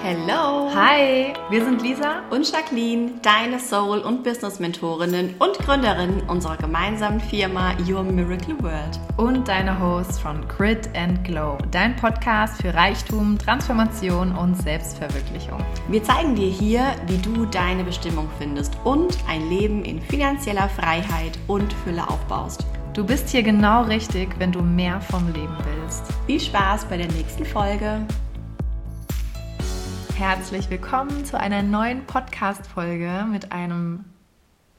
Hello! Hi, wir sind Lisa und Jacqueline, deine Soul- und Business-Mentorinnen und Gründerinnen unserer gemeinsamen Firma Your Miracle World. Und deine Hosts von Grit and Glow, dein Podcast für Reichtum, Transformation und Selbstverwirklichung. Wir zeigen dir hier, wie du deine Bestimmung findest und ein Leben in finanzieller Freiheit und Fülle aufbaust. Du bist hier genau richtig, wenn du mehr vom Leben willst. Viel Spaß bei der nächsten Folge herzlich willkommen zu einer neuen Podcast-Folge mit einem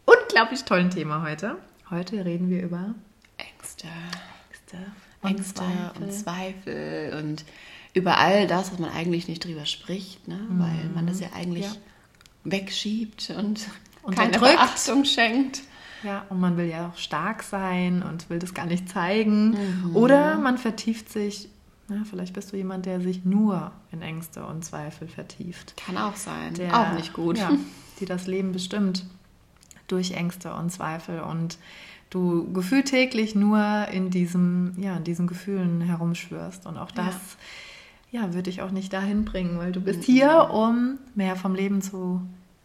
unglaublich tollen Thema heute. Heute reden wir über Ängste. Ängste, und, Ängste Zweifel. und Zweifel und über all das, was man eigentlich nicht drüber spricht, ne? Mhm. weil man das ja eigentlich ja. wegschiebt und, und keine Beachtung schenkt. Ja, und man will ja auch stark sein und will das gar nicht zeigen. Mhm. Oder man vertieft sich ja, vielleicht bist du jemand, der sich nur in Ängste und Zweifel vertieft. Kann auch sein. Der, auch nicht gut. Ja, die das Leben bestimmt durch Ängste und Zweifel und du gefühlt täglich nur in diesem, ja, in diesen Gefühlen herumschwörst. Und auch das, ja, ja würde ich auch nicht dahin bringen, weil du bist mhm. hier, um mehr vom Leben zu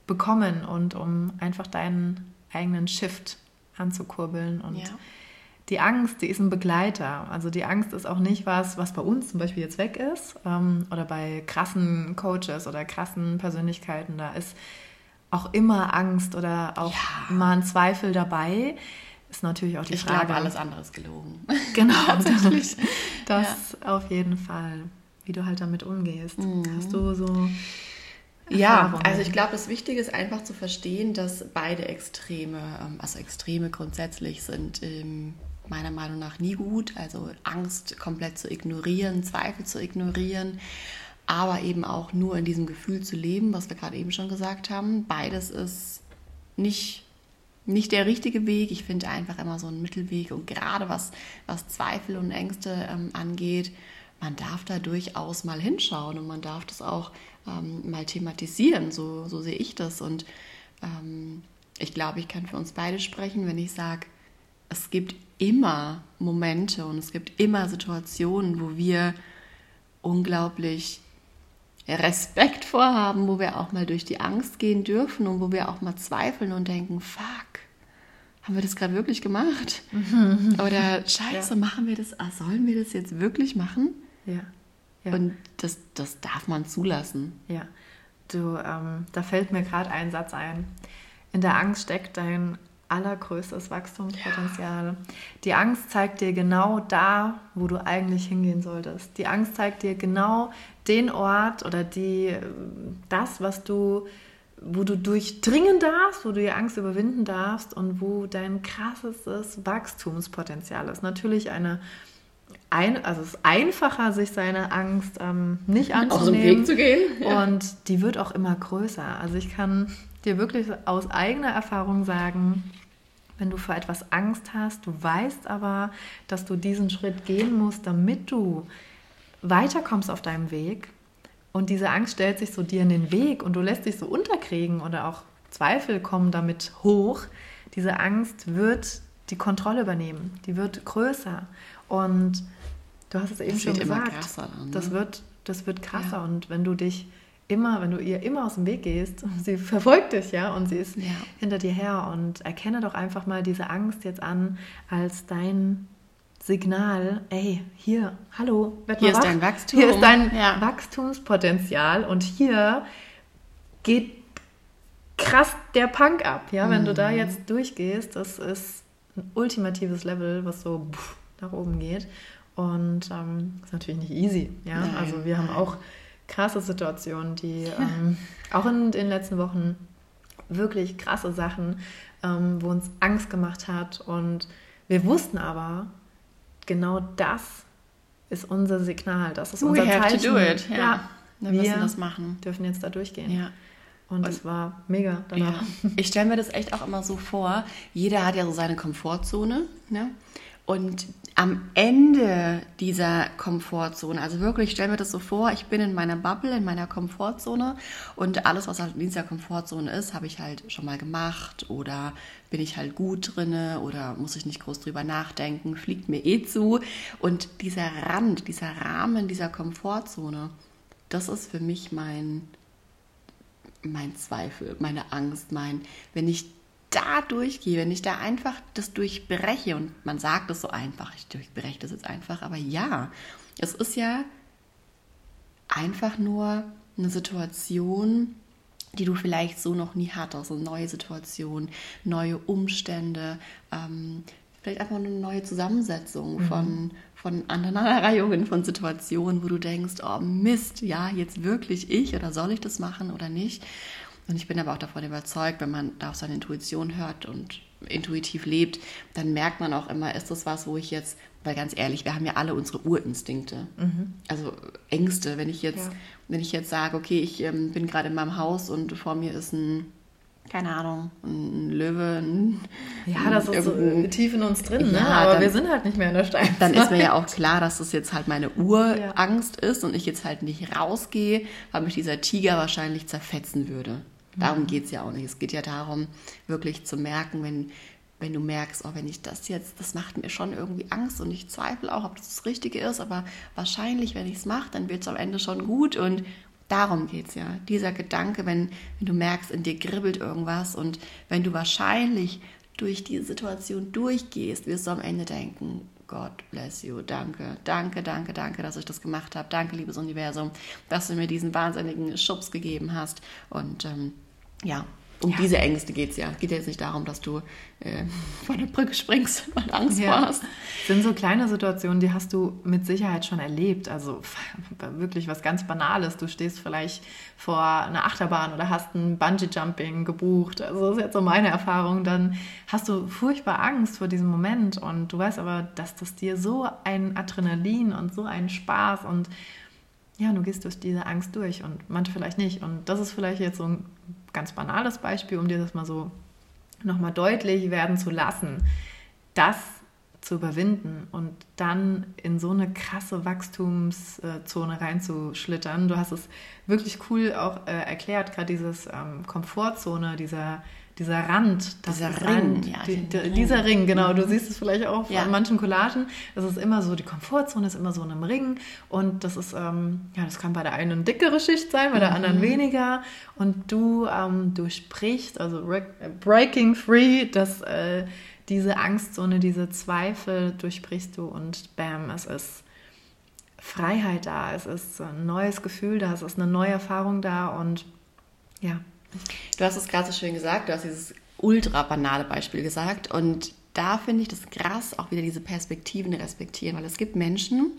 bekommen und um einfach deinen eigenen Shift anzukurbeln und ja die Angst, die ist ein Begleiter. Also die Angst ist auch nicht was, was bei uns zum Beispiel jetzt weg ist ähm, oder bei krassen Coaches oder krassen Persönlichkeiten. Da ist auch immer Angst oder auch ja. mal ein Zweifel dabei. Ist natürlich auch die ich Frage. Ich glaube, alles andere ist gelogen. Genau, das, das ja. auf jeden Fall. Wie du halt damit umgehst. Mhm. Hast du so ja, also ich glaube, das Wichtige ist einfach zu verstehen, dass beide Extreme, ähm, also Extreme grundsätzlich sind meiner Meinung nach nie gut. Also Angst komplett zu ignorieren, Zweifel zu ignorieren, aber eben auch nur in diesem Gefühl zu leben, was wir gerade eben schon gesagt haben. Beides ist nicht, nicht der richtige Weg. Ich finde einfach immer so einen Mittelweg und gerade was, was Zweifel und Ängste ähm, angeht, man darf da durchaus mal hinschauen und man darf das auch ähm, mal thematisieren. So, so sehe ich das. Und ähm, ich glaube, ich kann für uns beide sprechen, wenn ich sage, es gibt immer Momente und es gibt immer Situationen, wo wir unglaublich Respekt vorhaben, wo wir auch mal durch die Angst gehen dürfen und wo wir auch mal zweifeln und denken, fuck, haben wir das gerade wirklich gemacht? Oder scheiße, ja. machen wir das, ah, sollen wir das jetzt wirklich machen? Ja. ja. Und das, das darf man zulassen. Ja. Du, ähm, da fällt mir gerade ein Satz ein. In der Angst steckt dein allergrößtes Wachstumspotenzial. Ja. Die Angst zeigt dir genau da, wo du eigentlich hingehen solltest. Die Angst zeigt dir genau den Ort oder die, das, was du, wo du durchdringen darfst, wo du die Angst überwinden darfst und wo dein krassestes Wachstumspotenzial ist. Natürlich eine ein, also es ist einfacher, sich seine Angst ähm, nicht anzunehmen. Aus dem Weg zu gehen. Ja. Und die wird auch immer größer. Also ich kann dir wirklich aus eigener Erfahrung sagen, wenn du vor etwas Angst hast, du weißt aber, dass du diesen Schritt gehen musst, damit du weiterkommst auf deinem Weg und diese Angst stellt sich so dir in den Weg und du lässt dich so unterkriegen oder auch Zweifel kommen damit hoch, diese Angst wird die Kontrolle übernehmen, die wird größer und du hast es eben das schon gesagt, dann, ne? das wird das wird krasser ja. und wenn du dich immer, wenn du ihr immer aus dem Weg gehst, sie verfolgt dich ja und sie ist ja. hinter dir her und erkenne doch einfach mal diese Angst jetzt an als dein Signal, ey, hier, hallo, werd hier ist wach. dein Wachstum. Hier ist dein ja. Wachstumspotenzial und hier geht krass der Punk ab, ja, wenn mhm. du da mhm. jetzt durchgehst, das ist ein ultimatives Level, was so nach oben geht und ähm, ist natürlich nicht easy, ja, Nein. also wir haben auch krasse Situationen, die ähm, auch in den letzten Wochen wirklich krasse Sachen, ähm, wo uns Angst gemacht hat. Und wir wussten aber, genau das ist unser Signal, das ist We unser have Zeichen. To do it. Ja, ja wir müssen das machen. Dürfen jetzt da durchgehen. Ja. Und es war mega danach. Ja. Ich stelle mir das echt auch immer so vor. Jeder hat ja so seine Komfortzone. Ne? Und am Ende dieser Komfortzone, also wirklich, ich stelle mir das so vor, ich bin in meiner Bubble, in meiner Komfortzone und alles, was halt in dieser Komfortzone ist, habe ich halt schon mal gemacht oder bin ich halt gut drinne oder muss ich nicht groß drüber nachdenken, fliegt mir eh zu. Und dieser Rand, dieser Rahmen dieser Komfortzone, das ist für mich mein, mein Zweifel, meine Angst, mein, wenn ich da durchgehe, wenn ich da einfach das durchbreche, und man sagt es so einfach, ich durchbreche das jetzt einfach, aber ja, es ist ja einfach nur eine Situation, die du vielleicht so noch nie hattest, eine neue Situation, neue Umstände, ähm, vielleicht einfach eine neue Zusammensetzung mhm. von, von Aneinanderreihungen von Situationen, wo du denkst, oh Mist, ja, jetzt wirklich ich oder soll ich das machen oder nicht? Und ich bin aber auch davon überzeugt, wenn man da auf seine Intuition hört und intuitiv lebt, dann merkt man auch immer, ist das was, wo ich jetzt, weil ganz ehrlich, wir haben ja alle unsere Urinstinkte. Mhm. Also Ängste, wenn ich jetzt, ja. wenn ich jetzt sage, okay, ich ähm, bin gerade in meinem Haus und vor mir ist ein keine Ahnung, ein Löwe. Ein, ja, das ist so tief in uns drin, ne? ja, ne? aber dann, wir sind halt nicht mehr in der Steinzeit. Dann ist mir ja auch klar, dass das jetzt halt meine Urangst ja. ist und ich jetzt halt nicht rausgehe, weil mich dieser Tiger wahrscheinlich zerfetzen würde. Darum geht es ja auch nicht. Es geht ja darum, wirklich zu merken, wenn, wenn du merkst, oh, wenn ich das jetzt, das macht mir schon irgendwie Angst und ich zweifle auch, ob das das Richtige ist, aber wahrscheinlich, wenn ich es mache, dann wird es am Ende schon gut und darum geht es ja. Dieser Gedanke, wenn, wenn du merkst, in dir kribbelt irgendwas und wenn du wahrscheinlich durch diese Situation durchgehst, wirst du am Ende denken, God bless you, danke, danke, danke, danke, dass ich das gemacht habe. Danke, liebes Universum, dass du mir diesen wahnsinnigen Schubs gegeben hast. Und ähm, ja, um ja. diese Ängste geht es ja. Es geht jetzt nicht darum, dass du äh, von der Brücke springst und Angst ja. hast. Das sind so kleine Situationen, die hast du mit Sicherheit schon erlebt. Also wirklich was ganz Banales. Du stehst vielleicht vor einer Achterbahn oder hast ein Bungee-Jumping gebucht. Also das ist jetzt so meine Erfahrung. Dann hast du furchtbar Angst vor diesem Moment und du weißt aber, dass das dir so ein Adrenalin und so einen Spaß und ja, du gehst durch diese Angst durch und manche vielleicht nicht. Und das ist vielleicht jetzt so ein ganz banales Beispiel, um dir das mal so nochmal deutlich werden zu lassen. Das zu überwinden und dann in so eine krasse Wachstumszone reinzuschlittern. Du hast es wirklich cool auch äh, erklärt, gerade dieses ähm, Komfortzone, dieser dieser Rand, dieser Ring, ja, die, die, Ring. dieser Ring, genau. Du mhm. siehst es vielleicht auch ja. an manchen Collagen. Das ist immer so, die Komfortzone ist immer so in einem Ring und das ist, ähm, ja, das kann bei der einen eine dickere Schicht sein, bei der mhm. anderen weniger und du ähm, durchbrichst, also breaking free, dass äh, diese Angstzone, diese Zweifel durchbrichst du und bam, es ist Freiheit da, es ist ein neues Gefühl da, es ist eine neue Erfahrung da und ja, Du hast es gerade so schön gesagt, du hast dieses ultra banale Beispiel gesagt und da finde ich das krass, auch wieder diese Perspektiven respektieren, weil es gibt Menschen,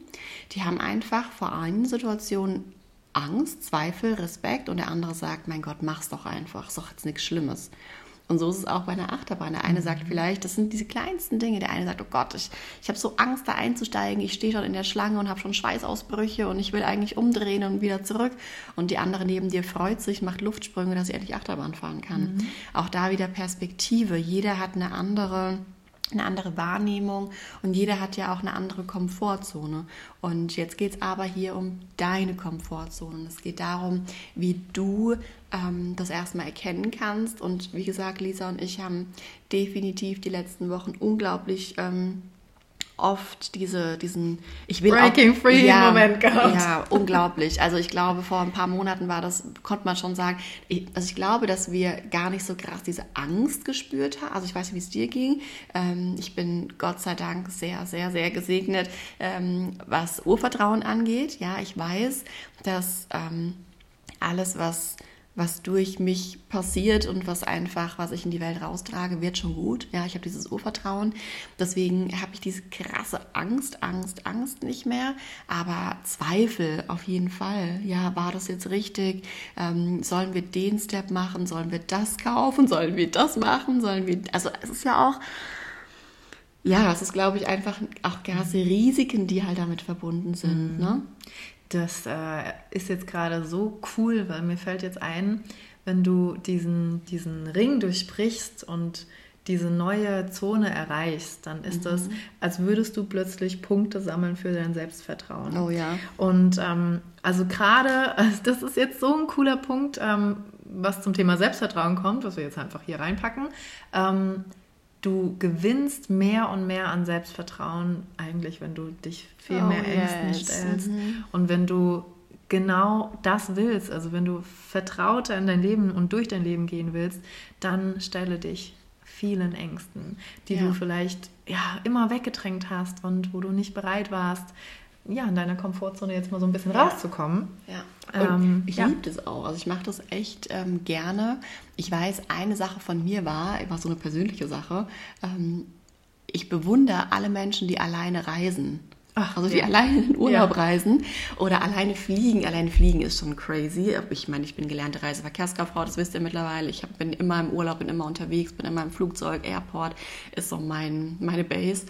die haben einfach vor einer Situation Angst, Zweifel, Respekt und der andere sagt, mein Gott, mach's doch einfach, ist doch jetzt nichts Schlimmes. Und so ist es auch bei einer Achterbahn. Der eine sagt mhm. vielleicht, das sind diese kleinsten Dinge. Der eine sagt, oh Gott, ich, ich habe so Angst, da einzusteigen. Ich stehe schon in der Schlange und habe schon Schweißausbrüche und ich will eigentlich umdrehen und wieder zurück. Und die andere neben dir freut sich, macht Luftsprünge, dass sie endlich Achterbahn fahren kann. Mhm. Auch da wieder Perspektive. Jeder hat eine andere eine andere Wahrnehmung und jeder hat ja auch eine andere Komfortzone. Und jetzt geht es aber hier um deine Komfortzone. Es geht darum, wie du ähm, das erstmal erkennen kannst. Und wie gesagt, Lisa und ich haben definitiv die letzten Wochen unglaublich ähm, oft diese, diesen, ich will Breaking auch, Free ja, Moment gehabt. Ja, unglaublich. Also ich glaube, vor ein paar Monaten war das, konnte man schon sagen, ich, also ich glaube, dass wir gar nicht so krass diese Angst gespürt haben. Also ich weiß nicht, wie es dir ging. Ähm, ich bin Gott sei Dank sehr, sehr, sehr gesegnet, ähm, was Urvertrauen angeht. Ja, ich weiß, dass ähm, alles, was was durch mich passiert und was einfach, was ich in die Welt raustrage, wird schon gut. Ja, ich habe dieses Urvertrauen. Deswegen habe ich diese krasse Angst, Angst, Angst nicht mehr. Aber Zweifel auf jeden Fall. Ja, war das jetzt richtig? Ähm, sollen wir den Step machen? Sollen wir das kaufen? Sollen wir das machen? Sollen wir, also es ist ja auch, ja, es ist, glaube ich, einfach auch ganze Risiken, die halt damit verbunden sind. Mhm. Ne? Das äh, ist jetzt gerade so cool, weil mir fällt jetzt ein, wenn du diesen, diesen Ring durchbrichst und diese neue Zone erreichst, dann ist mhm. das, als würdest du plötzlich Punkte sammeln für dein Selbstvertrauen. Oh ja. Und ähm, also gerade, also das ist jetzt so ein cooler Punkt, ähm, was zum Thema Selbstvertrauen kommt, was wir jetzt einfach hier reinpacken. Ähm, du gewinnst mehr und mehr an Selbstvertrauen eigentlich, wenn du dich viel oh, mehr Ängsten yes. stellst. Mhm. Und wenn du genau das willst, also wenn du vertrauter in dein Leben und durch dein Leben gehen willst, dann stelle dich vielen Ängsten, die ja. du vielleicht ja immer weggedrängt hast und wo du nicht bereit warst, ja, in deiner Komfortzone jetzt mal so ein bisschen ja. rauszukommen. Ja. Ähm, ich ja. liebe das auch. Also ich mache das echt ähm, gerne. Ich weiß, eine Sache von mir war, war so eine persönliche Sache. Ähm, ich bewundere alle Menschen, die alleine reisen. Ach, also die ja. alleine in Urlaub ja. reisen oder alleine fliegen. Alleine fliegen ist schon crazy. Ich meine, ich bin gelernte Reiseverkehrskauffrau, das wisst ihr mittlerweile. Ich bin immer im Urlaub, bin immer unterwegs, bin immer im Flugzeug, Airport ist so mein, meine Base.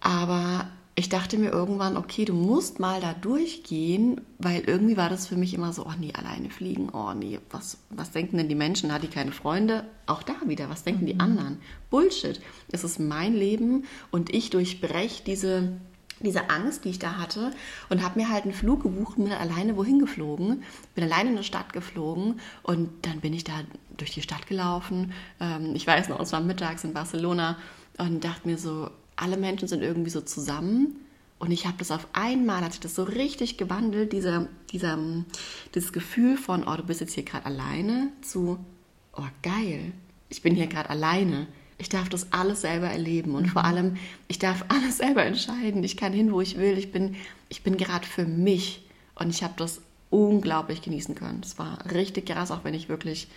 Aber ich dachte mir irgendwann, okay, du musst mal da durchgehen, weil irgendwie war das für mich immer so, oh nee, alleine fliegen, oh nee, was, was denken denn die Menschen? Hat die keine Freunde? Auch da wieder, was denken mhm. die anderen? Bullshit. Es ist mein Leben und ich durchbreche diese, diese Angst, die ich da hatte und habe mir halt einen Flug gebucht und bin alleine wohin geflogen, bin alleine in eine Stadt geflogen und dann bin ich da durch die Stadt gelaufen. Ähm, ich weiß noch, es war mittags in Barcelona und dachte mir so, alle Menschen sind irgendwie so zusammen. Und ich habe das auf einmal, hat sich das so richtig gewandelt, dieser, dieser, dieses Gefühl von, oh, du bist jetzt hier gerade alleine, zu, oh, geil, ich bin hier gerade alleine. Ich darf das alles selber erleben und mhm. vor allem, ich darf alles selber entscheiden. Ich kann hin, wo ich will. Ich bin, ich bin gerade für mich und ich habe das unglaublich genießen können. Es war richtig krass, auch wenn ich wirklich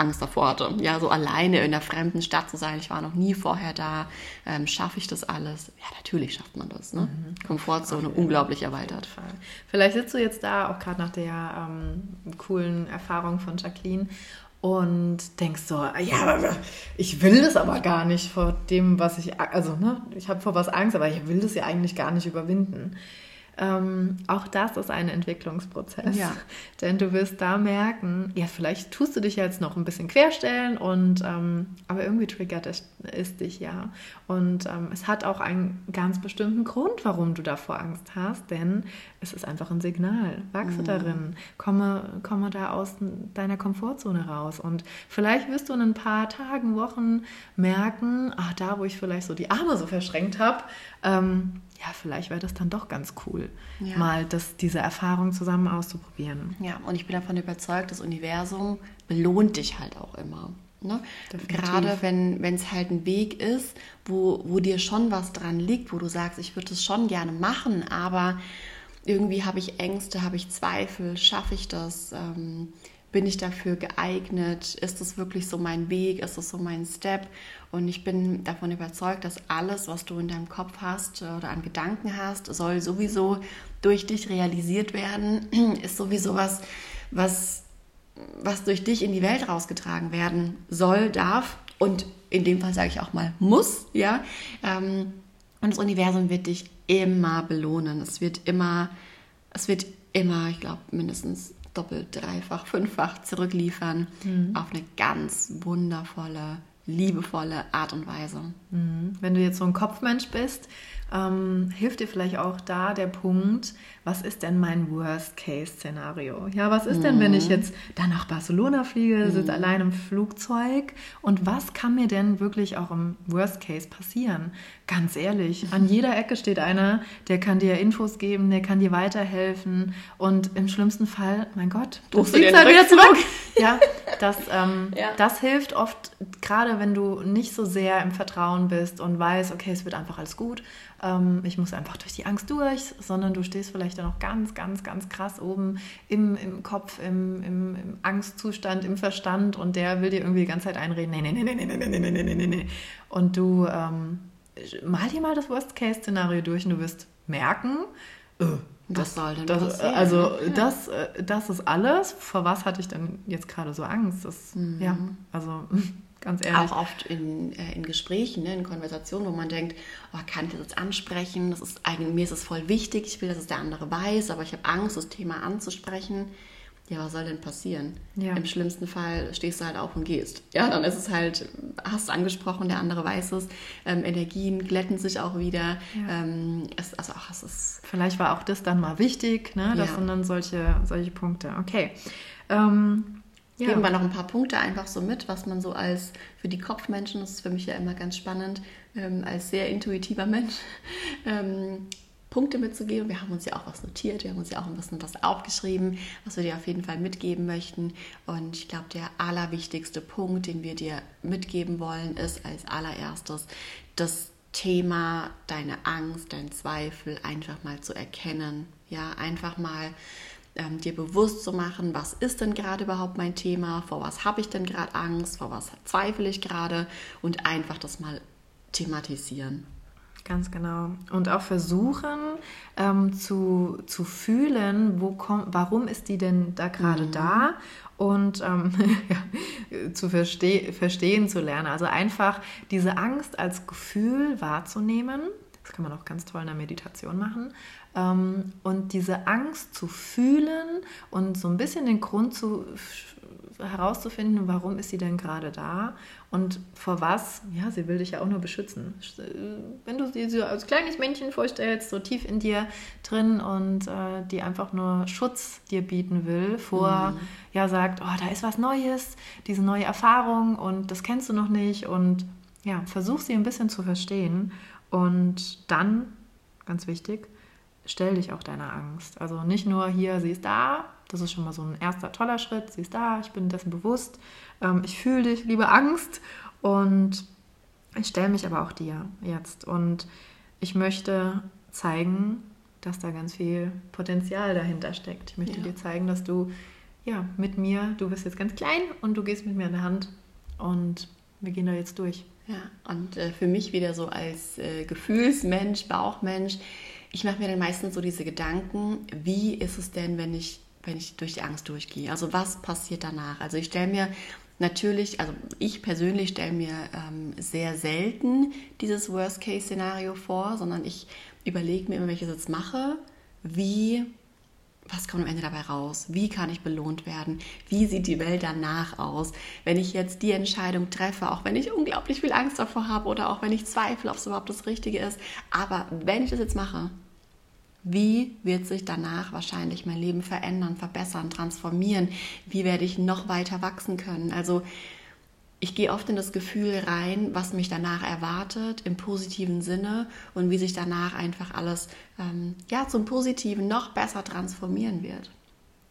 Angst davor hatte. Ja, so alleine in einer fremden Stadt zu sein. Ich war noch nie vorher da. Ähm, schaffe ich das alles? Ja, natürlich schafft man das. Ne? Mhm. Komfortzone unglaublich erweitert. Vielleicht sitzt du jetzt da, auch gerade nach der ähm, coolen Erfahrung von Jacqueline und denkst so, ja, ich will das aber gar nicht vor dem, was ich, also, ne, ich habe vor was Angst, aber ich will das ja eigentlich gar nicht überwinden. Ähm, auch das ist ein Entwicklungsprozess. Ja. Denn du wirst da merken, ja, vielleicht tust du dich jetzt noch ein bisschen querstellen und ähm, aber irgendwie triggert es, es dich ja. Und ähm, es hat auch einen ganz bestimmten Grund, warum du davor Angst hast, denn es ist einfach ein Signal. Wachse mhm. darin, komme, komme da aus deiner Komfortzone raus. Und vielleicht wirst du in ein paar Tagen, Wochen merken, ach, da, wo ich vielleicht so die Arme so verschränkt habe, ähm, ja, vielleicht wäre das dann doch ganz cool, ja. mal das, diese Erfahrung zusammen auszuprobieren. Ja, und ich bin davon überzeugt, das Universum belohnt dich halt auch immer. Ne? Gerade wenn es halt ein Weg ist, wo, wo dir schon was dran liegt, wo du sagst, ich würde es schon gerne machen, aber irgendwie habe ich Ängste, habe ich Zweifel, schaffe ich das? Ähm, bin ich dafür geeignet? Ist das wirklich so mein Weg? Ist das so mein Step? Und ich bin davon überzeugt, dass alles, was du in deinem Kopf hast oder an Gedanken hast, soll sowieso durch dich realisiert werden, ist sowieso was, was, was durch dich in die Welt rausgetragen werden soll, darf und in dem Fall sage ich auch mal muss, ja. Ähm, und das Universum wird dich immer belohnen. Es wird immer, es wird immer, ich glaube, mindestens doppelt, dreifach, fünffach zurückliefern mhm. auf eine ganz wundervolle, liebevolle Art und Weise. Mhm. Wenn du jetzt so ein Kopfmensch bist, ähm, hilft dir vielleicht auch da der Punkt, was ist denn mein Worst-Case-Szenario? Ja, was ist mhm. denn, wenn ich mhm. jetzt da nach Barcelona fliege, mhm. sitze allein im Flugzeug und was kann mir denn wirklich auch im Worst-Case passieren? Ganz ehrlich, an jeder Ecke steht einer, der kann dir Infos geben, der kann dir weiterhelfen und im schlimmsten Fall, mein Gott, du fliegst halt wieder zurück. ja, das, ähm, ja. das hilft oft, gerade wenn du nicht so sehr im Vertrauen bist und weißt, okay, es wird einfach alles gut ähm, ich muss einfach durch die Angst durch, sondern du stehst vielleicht dann noch ganz, ganz, ganz krass oben im, im Kopf, im, im, im Angstzustand, im Verstand und der will dir irgendwie die ganze Zeit einreden, nee, nee, nee, nee, nee, nee, nee, nee, nee, nee, nee. Und du ähm, mal dir mal das Worst-Case-Szenario durch und du wirst merken, äh, das, soll denn das, passieren? Also ja. das, das ist alles. Vor was hatte ich denn jetzt gerade so Angst? Das, mhm. Ja, also Ganz ehrlich. Auch oft in, äh, in Gesprächen, ne, in Konversationen, wo man denkt, oh, kann ich das jetzt ansprechen? Das ist eigentlich, mir ist es voll wichtig, ich will, dass es der andere weiß, aber ich habe Angst, das Thema anzusprechen. Ja, was soll denn passieren? Ja. Im schlimmsten Fall stehst du halt auf und gehst. Ja, dann ist es halt, hast du angesprochen, der andere weiß es. Ähm, Energien glätten sich auch wieder. Ja. Ähm, es, also ach, es ist Vielleicht war auch das dann mal wichtig, ne? Das ja. sind dann solche, solche Punkte. Okay. Ähm, ja. Geben wir noch ein paar Punkte einfach so mit, was man so als für die Kopfmenschen, das ist für mich ja immer ganz spannend, ähm, als sehr intuitiver Mensch, ähm, Punkte mitzugeben. Wir haben uns ja auch was notiert, wir haben uns ja auch ein bisschen was aufgeschrieben, was wir dir auf jeden Fall mitgeben möchten. Und ich glaube, der allerwichtigste Punkt, den wir dir mitgeben wollen, ist als allererstes das Thema, deine Angst, dein Zweifel einfach mal zu erkennen. Ja, einfach mal ähm, dir bewusst zu machen, was ist denn gerade überhaupt mein Thema, vor was habe ich denn gerade Angst, vor was zweifle ich gerade und einfach das mal thematisieren. Ganz genau. Und auch versuchen ähm, zu, zu fühlen, wo komm, warum ist die denn da gerade mhm. da und ähm, ja, zu verste verstehen zu lernen. Also einfach diese Angst als Gefühl wahrzunehmen. Das kann man auch ganz toll in der Meditation machen. Ähm, und diese Angst zu fühlen und so ein bisschen den Grund zu herauszufinden, warum ist sie denn gerade da und vor was, ja, sie will dich ja auch nur beschützen. Wenn du sie so als kleines Männchen vorstellst, so tief in dir drin und äh, die einfach nur Schutz dir bieten will, vor, mhm. ja, sagt, oh, da ist was Neues, diese neue Erfahrung und das kennst du noch nicht und ja, versuch sie ein bisschen zu verstehen und dann, ganz wichtig, stell dich auch deiner Angst. Also nicht nur hier, sie ist da, das ist schon mal so ein erster toller Schritt. Sie ist da, ich bin dessen bewusst. Ähm, ich fühle dich, liebe Angst. Und ich stelle mich aber auch dir jetzt. Und ich möchte zeigen, dass da ganz viel Potenzial dahinter steckt. Ich möchte ja. dir zeigen, dass du ja mit mir, du bist jetzt ganz klein und du gehst mit mir an der Hand und wir gehen da jetzt durch. Ja, und äh, für mich wieder so als äh, Gefühlsmensch, Bauchmensch, ich mache mir dann meistens so diese Gedanken, wie ist es denn, wenn ich wenn ich durch die Angst durchgehe? Also was passiert danach? Also ich stelle mir natürlich, also ich persönlich stelle mir ähm, sehr selten dieses Worst-Case-Szenario vor, sondern ich überlege mir immer, wenn ich jetzt mache, wie, was kommt am Ende dabei raus? Wie kann ich belohnt werden? Wie sieht die Welt danach aus? Wenn ich jetzt die Entscheidung treffe, auch wenn ich unglaublich viel Angst davor habe oder auch wenn ich zweifle, ob es überhaupt das Richtige ist, aber wenn ich das jetzt mache, wie wird sich danach wahrscheinlich mein Leben verändern, verbessern, transformieren? Wie werde ich noch weiter wachsen können? Also ich gehe oft in das Gefühl rein, was mich danach erwartet, im positiven Sinne und wie sich danach einfach alles ähm, ja, zum Positiven noch besser transformieren wird.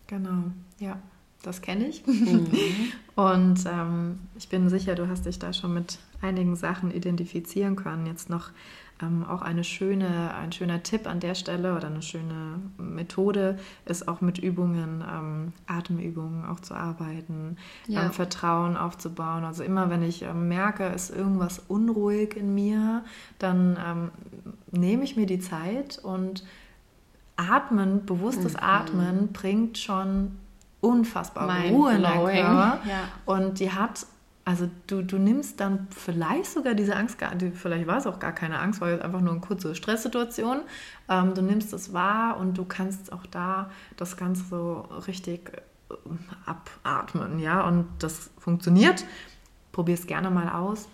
Genau, ja, das kenne ich. Mhm. und ähm, ich bin sicher, du hast dich da schon mit einigen Sachen identifizieren können. Jetzt noch ähm, auch eine schöne, ein schöner Tipp an der Stelle oder eine schöne Methode ist auch mit Übungen, ähm, Atemübungen auch zu arbeiten, ja. ähm, Vertrauen aufzubauen. Also immer wenn ich ähm, merke, ist irgendwas unruhig in mir, dann ähm, nehme ich mir die Zeit und Atmen, bewusstes mhm. Atmen bringt schon unfassbar Mind Ruhe in deinen Körper. Ja. Und die hat also du, du nimmst dann vielleicht sogar diese Angst, vielleicht war es auch gar keine Angst, war jetzt einfach nur eine kurze Stresssituation. Ähm, du nimmst es wahr und du kannst auch da das Ganze so richtig äh, abatmen, ja, und das funktioniert. Probier es gerne mal aus.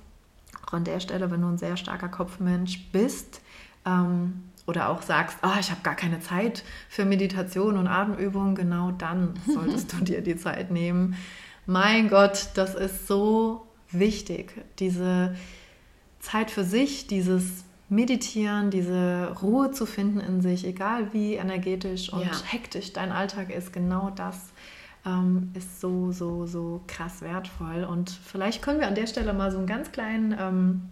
Auch an der Stelle, wenn du ein sehr starker Kopfmensch bist, ähm, oder auch sagst, oh, ich habe gar keine Zeit für Meditation und Atemübungen, genau dann solltest du dir die Zeit nehmen, mein Gott, das ist so wichtig. Diese Zeit für sich, dieses Meditieren, diese Ruhe zu finden in sich, egal wie energetisch und ja. hektisch dein Alltag ist, genau das ähm, ist so, so, so krass wertvoll. Und vielleicht können wir an der Stelle mal so einen ganz kleinen ähm,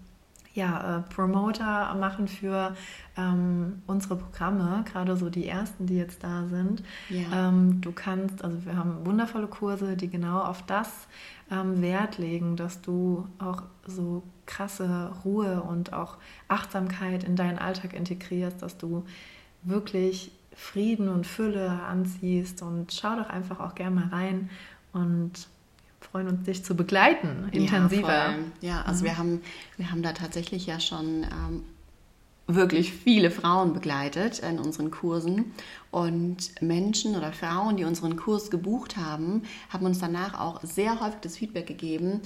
ja, äh, Promoter machen für ähm, unsere Programme, gerade so die ersten, die jetzt da sind. Ja. Ähm, du kannst, also wir haben wundervolle Kurse, die genau auf das ähm, Wert legen, dass du auch so krasse Ruhe und auch Achtsamkeit in deinen Alltag integrierst, dass du wirklich Frieden und Fülle anziehst und schau doch einfach auch gerne mal rein und freuen uns, dich zu begleiten, intensiver. Ja, ja also mhm. wir, haben, wir haben da tatsächlich ja schon ähm, wirklich viele Frauen begleitet in unseren Kursen. Und Menschen oder Frauen, die unseren Kurs gebucht haben, haben uns danach auch sehr häufig das Feedback gegeben,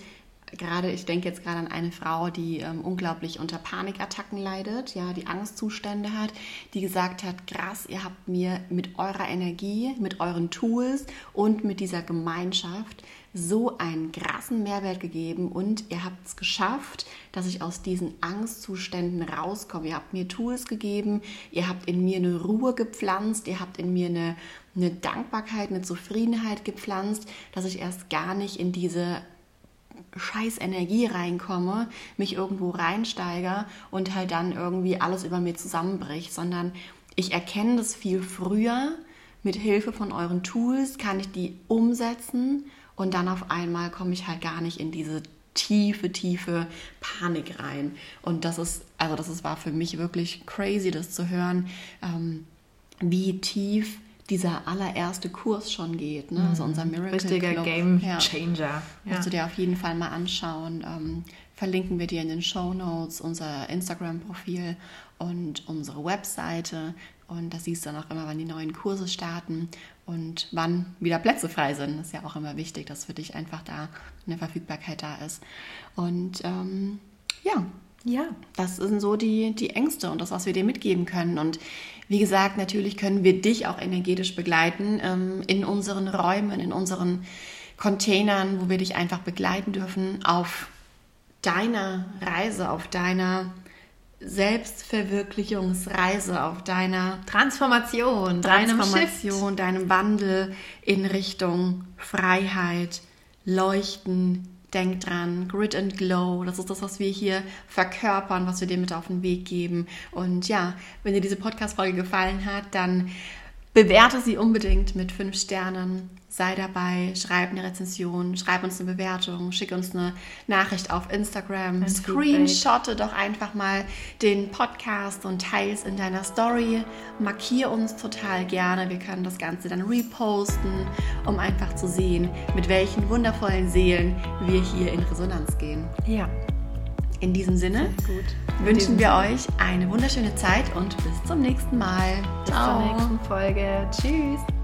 gerade, ich denke jetzt gerade an eine Frau, die ähm, unglaublich unter Panikattacken leidet, ja, die Angstzustände hat, die gesagt hat, krass, ihr habt mir mit eurer Energie, mit euren Tools und mit dieser Gemeinschaft so einen krassen Mehrwert gegeben und ihr habt es geschafft, dass ich aus diesen Angstzuständen rauskomme. Ihr habt mir Tools gegeben, ihr habt in mir eine Ruhe gepflanzt, ihr habt in mir eine, eine Dankbarkeit, eine Zufriedenheit gepflanzt, dass ich erst gar nicht in diese scheiß Energie reinkomme, mich irgendwo reinsteige und halt dann irgendwie alles über mir zusammenbricht, sondern ich erkenne das viel früher. Mit Hilfe von euren Tools kann ich die umsetzen und dann auf einmal komme ich halt gar nicht in diese tiefe, tiefe Panik rein. Und das ist, also das ist, war für mich wirklich crazy, das zu hören, ähm, wie tief dieser allererste Kurs schon geht. Ne? Also unser Miracle Richtiger Club. Game Changer. Ja. Musst du dir auf jeden Fall mal anschauen. Ähm, verlinken wir dir in den Show Notes unser Instagram-Profil und unsere Webseite. Und da siehst du dann auch immer, wann die neuen Kurse starten und wann wieder Plätze frei sind. Das ist ja auch immer wichtig, dass für dich einfach da eine Verfügbarkeit da ist. Und ähm, ja, ja, das sind so die, die Ängste und das, was wir dir mitgeben können. Und wie gesagt, natürlich können wir dich auch energetisch begleiten ähm, in unseren Räumen, in unseren Containern, wo wir dich einfach begleiten dürfen auf deiner Reise, auf deiner Selbstverwirklichungsreise, auf deiner Transformation, Transformation, deinem, deinem Wandel in Richtung Freiheit, Leuchten, Denk dran, Grit and Glow, das ist das, was wir hier verkörpern, was wir dir mit auf den Weg geben. Und ja, wenn dir diese Podcast-Folge gefallen hat, dann bewerte sie unbedingt mit fünf Sternen sei dabei, schreib eine Rezension, schreib uns eine Bewertung, schick uns eine Nachricht auf Instagram, ein screenshotte doch einfach mal den Podcast und teils in deiner Story, markier uns total gerne, wir können das Ganze dann reposten, um einfach zu sehen, mit welchen wundervollen Seelen wir hier in Resonanz gehen. Ja. In diesem Sinne wünschen wir euch eine wunderschöne Zeit und bis zum nächsten Mal. Bis Ciao. zur nächsten Folge. Tschüss.